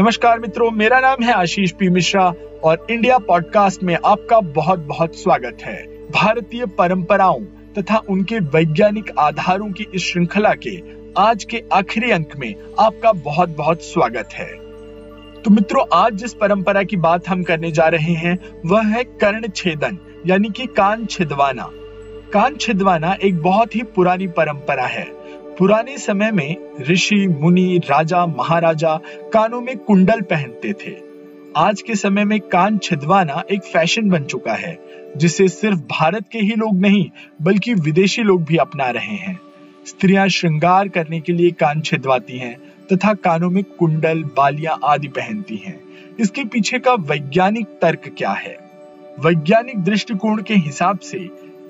नमस्कार मित्रों, मेरा नाम है आशीष पी मिश्रा और इंडिया पॉडकास्ट में आपका बहुत बहुत स्वागत है। भारतीय परंपराओं तथा उनके वैज्ञानिक आधारों की इस श्रृंखला के आज के आखिरी अंक में आपका बहुत बहुत स्वागत है। तो मित्रों, आज जिस परंपरा की बात हम करने जा रहे हैं, वह है कर्ण छेदन, यानी कि कान छिदवाना। कान छिदवाना एक बहुत ही पुरानी परंपरा है। पुराने समय में ऋषि, मुनि, राजा, महाराजा कानों में कुंडल पहनते थे। आज के समय में कान छिदवाना एक फ़ैशन बन चुका है, जिसे सिर्फ़ भारत के ही लोग नहीं, बल्कि विदेशी लोग भी अपना रहे हैं। स्त्रियाँ श्रृंगार करने के लिए कान छिदवाती हैं, तथा कानों में कुंडल, बालियाँ आदि पहनती हैं। इसके पीछे का वैज्ञानिक तर्क क्या है? वैज्ञानिक दृष्टिकोण के हिसाब से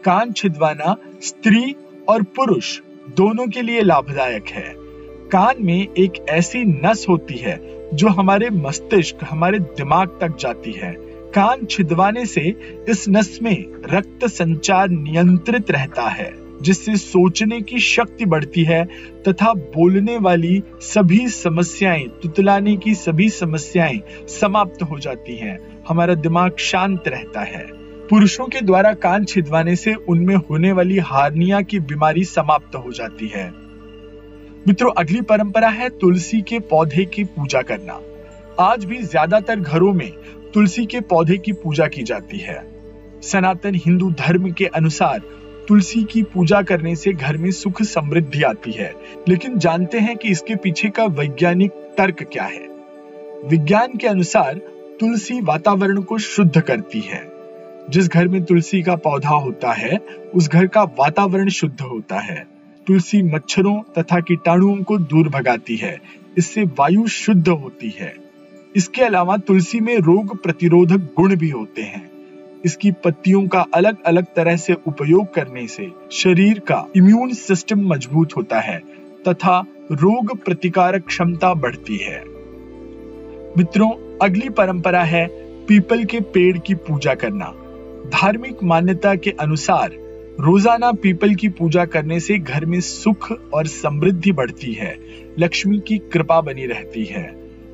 कान छिदवाना स्त्री और पुरुष दोनों के लिए लाभदायक है। कान में एक ऐसी नस होती है जो हमारे मस्तिष्क, हमारे दिमाग तक जाती है। कान छिदवाने से इस नस में रक्त संचार नियंत्रित रहता है, जिससे सोचने की शक्ति बढ़ती है तथा बोलने वाली सभी समस्याएँ, तुतलाने की सभी समस्याएँ समाप्त हो जाती हैं। हमारा दिमाग शांत रहता है। पुरुषों के द्वारा कान छिदवाने से उनमें होने वाली हार्निया की बीमारी समाप्त हो जाती है। मित्रों, अगली परंपरा है तुलसी के पौधे की पूजा करना। आज भी ज़्यादातर घरों में तुलसी के पौधे की पूजा की जाती है। सनातन हिंदू धर्म के अनुसार तुलसी की पूजा करने से घर में सुख समृद्धि आती है, लेकिन जानते हैं कि इसके पीछे का वैज्ञानिक तर्क क्या है? विज्ञान के अनुसार तुलसी वातावरण को शुद्ध करती है। जिस घर में तुलसी का पौधा होता है, उस घर का वातावरण शुद्ध होता है। तुलसी मच्छरों तथा कीटाणुओं को दूर भगाती है। इससे वायु शुद्ध होती है। इसके अलावा तुलसी में रोग प्रतिरोधक गुण भी होते हैं। इसकी पत्तियों का अलग अलग तरह से उपयोग करने से शरीर का इम्यून सिस्टम मज़बूत होता है तथा रोग प्रतिकारक क्षमता बढ़ती है। मित्रों, अगली परंपरा है पीपल के पेड़ की पूजा करना। धार्मिक मान्यता के अनुसार, रोज़ाना पीपल की पूजा करने से घर में सुख और समृद्धि बढ़ती है, लक्ष्मी की कृपा बनी रहती है।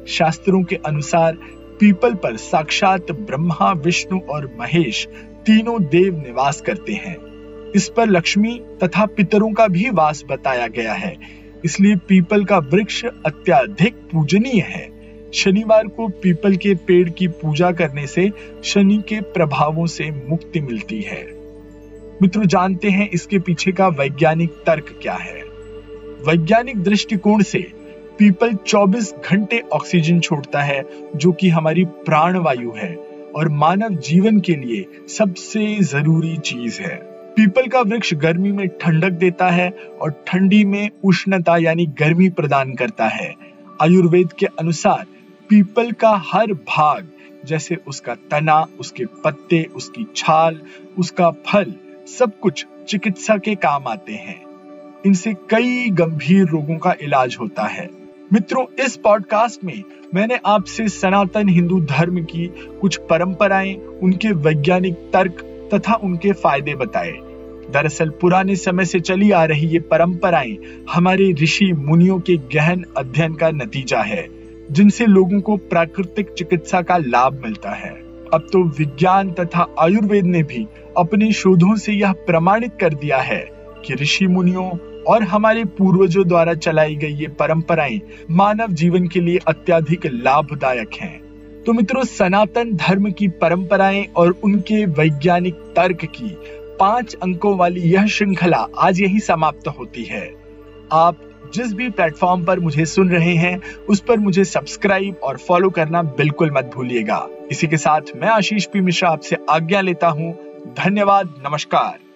शास्त्रों के अनुसार, पीपल पर साक्षात ब्रह्मा, विष्णु और महेश तीनों देव निवास करते हैं। इस पर लक्ष्मी तथा पितरों का भी वास बताया गया है, इसलिए पीपल का वृक्ष अत्याधिक पूजनीय है। शनिवार को पीपल के पेड़ की पूजा करने से शनि के प्रभावों से मुक्ति मिलती है। मित्रों, जानते हैं इसके पीछे का वैज्ञानिक तर्क क्या है? वैज्ञानिक दृष्टिकोण से पीपल 24 घंटे ऑक्सीजन छोड़ता है, जो कि हमारी प्राण वायु है और मानव जीवन के लिए सबसे ज़रूरी चीज़ है। पीपल का वृक्ष गर्मी में ठंडक देता है और ठंडी में उष्णता यानी गर्मी प्रदान करता है। आयुर्वेद के अनुसार पीपल का हर भाग, जैसे उसका तना, उसके पत्ते, उसकी छाल, उसका फल, सब कुछ चिकित्सा के काम आते हैं। इनसे कई गंभीर रोगों का इलाज होता है। मित्रों, इस पॉडकास्ट में मैंने आपसे सनातन हिंदू धर्म की कुछ परंपराएँ, उनके वैज्ञानिक तर्क तथा उनके फ़ायदे बताए। दरअसल, पुराने समय से चली आ रही ये परंपराएँ हमारे ऋषि मुनियों के गहन अध्ययन का नतीजा है। जिनसे लोगों को प्राकृतिक चिकित्सा का लाभ मिलता है। अब तो विज्ञान तथा आयुर्वेद ने भी अपने शोधों से यह प्रमाणित कर दिया है कि ऋषि मुनियों और हमारे पूर्वजों द्वारा चलाई गई ये परंपराएँ मानव जीवन के लिए अत्याधिक लाभदायक हैं। तो मित्रों, सनातन धर्म की परंपराएँ और उनके वैज्ञानिक तर्क की पाँच अंकों वाली यह श्रृंखला आज यही समाप्त होती है। आप जिस भी प्लेटफॉर्म पर मुझे सुन रहे हैं, उस पर मुझे सब्सक्राइब और फॉलो करना बिल्कुल मत भूलिएगा। इसी के साथ मैं आशीष पी मिश्रा आपसे आज्ञा लेता हूँ। धन्यवाद, नमस्कार।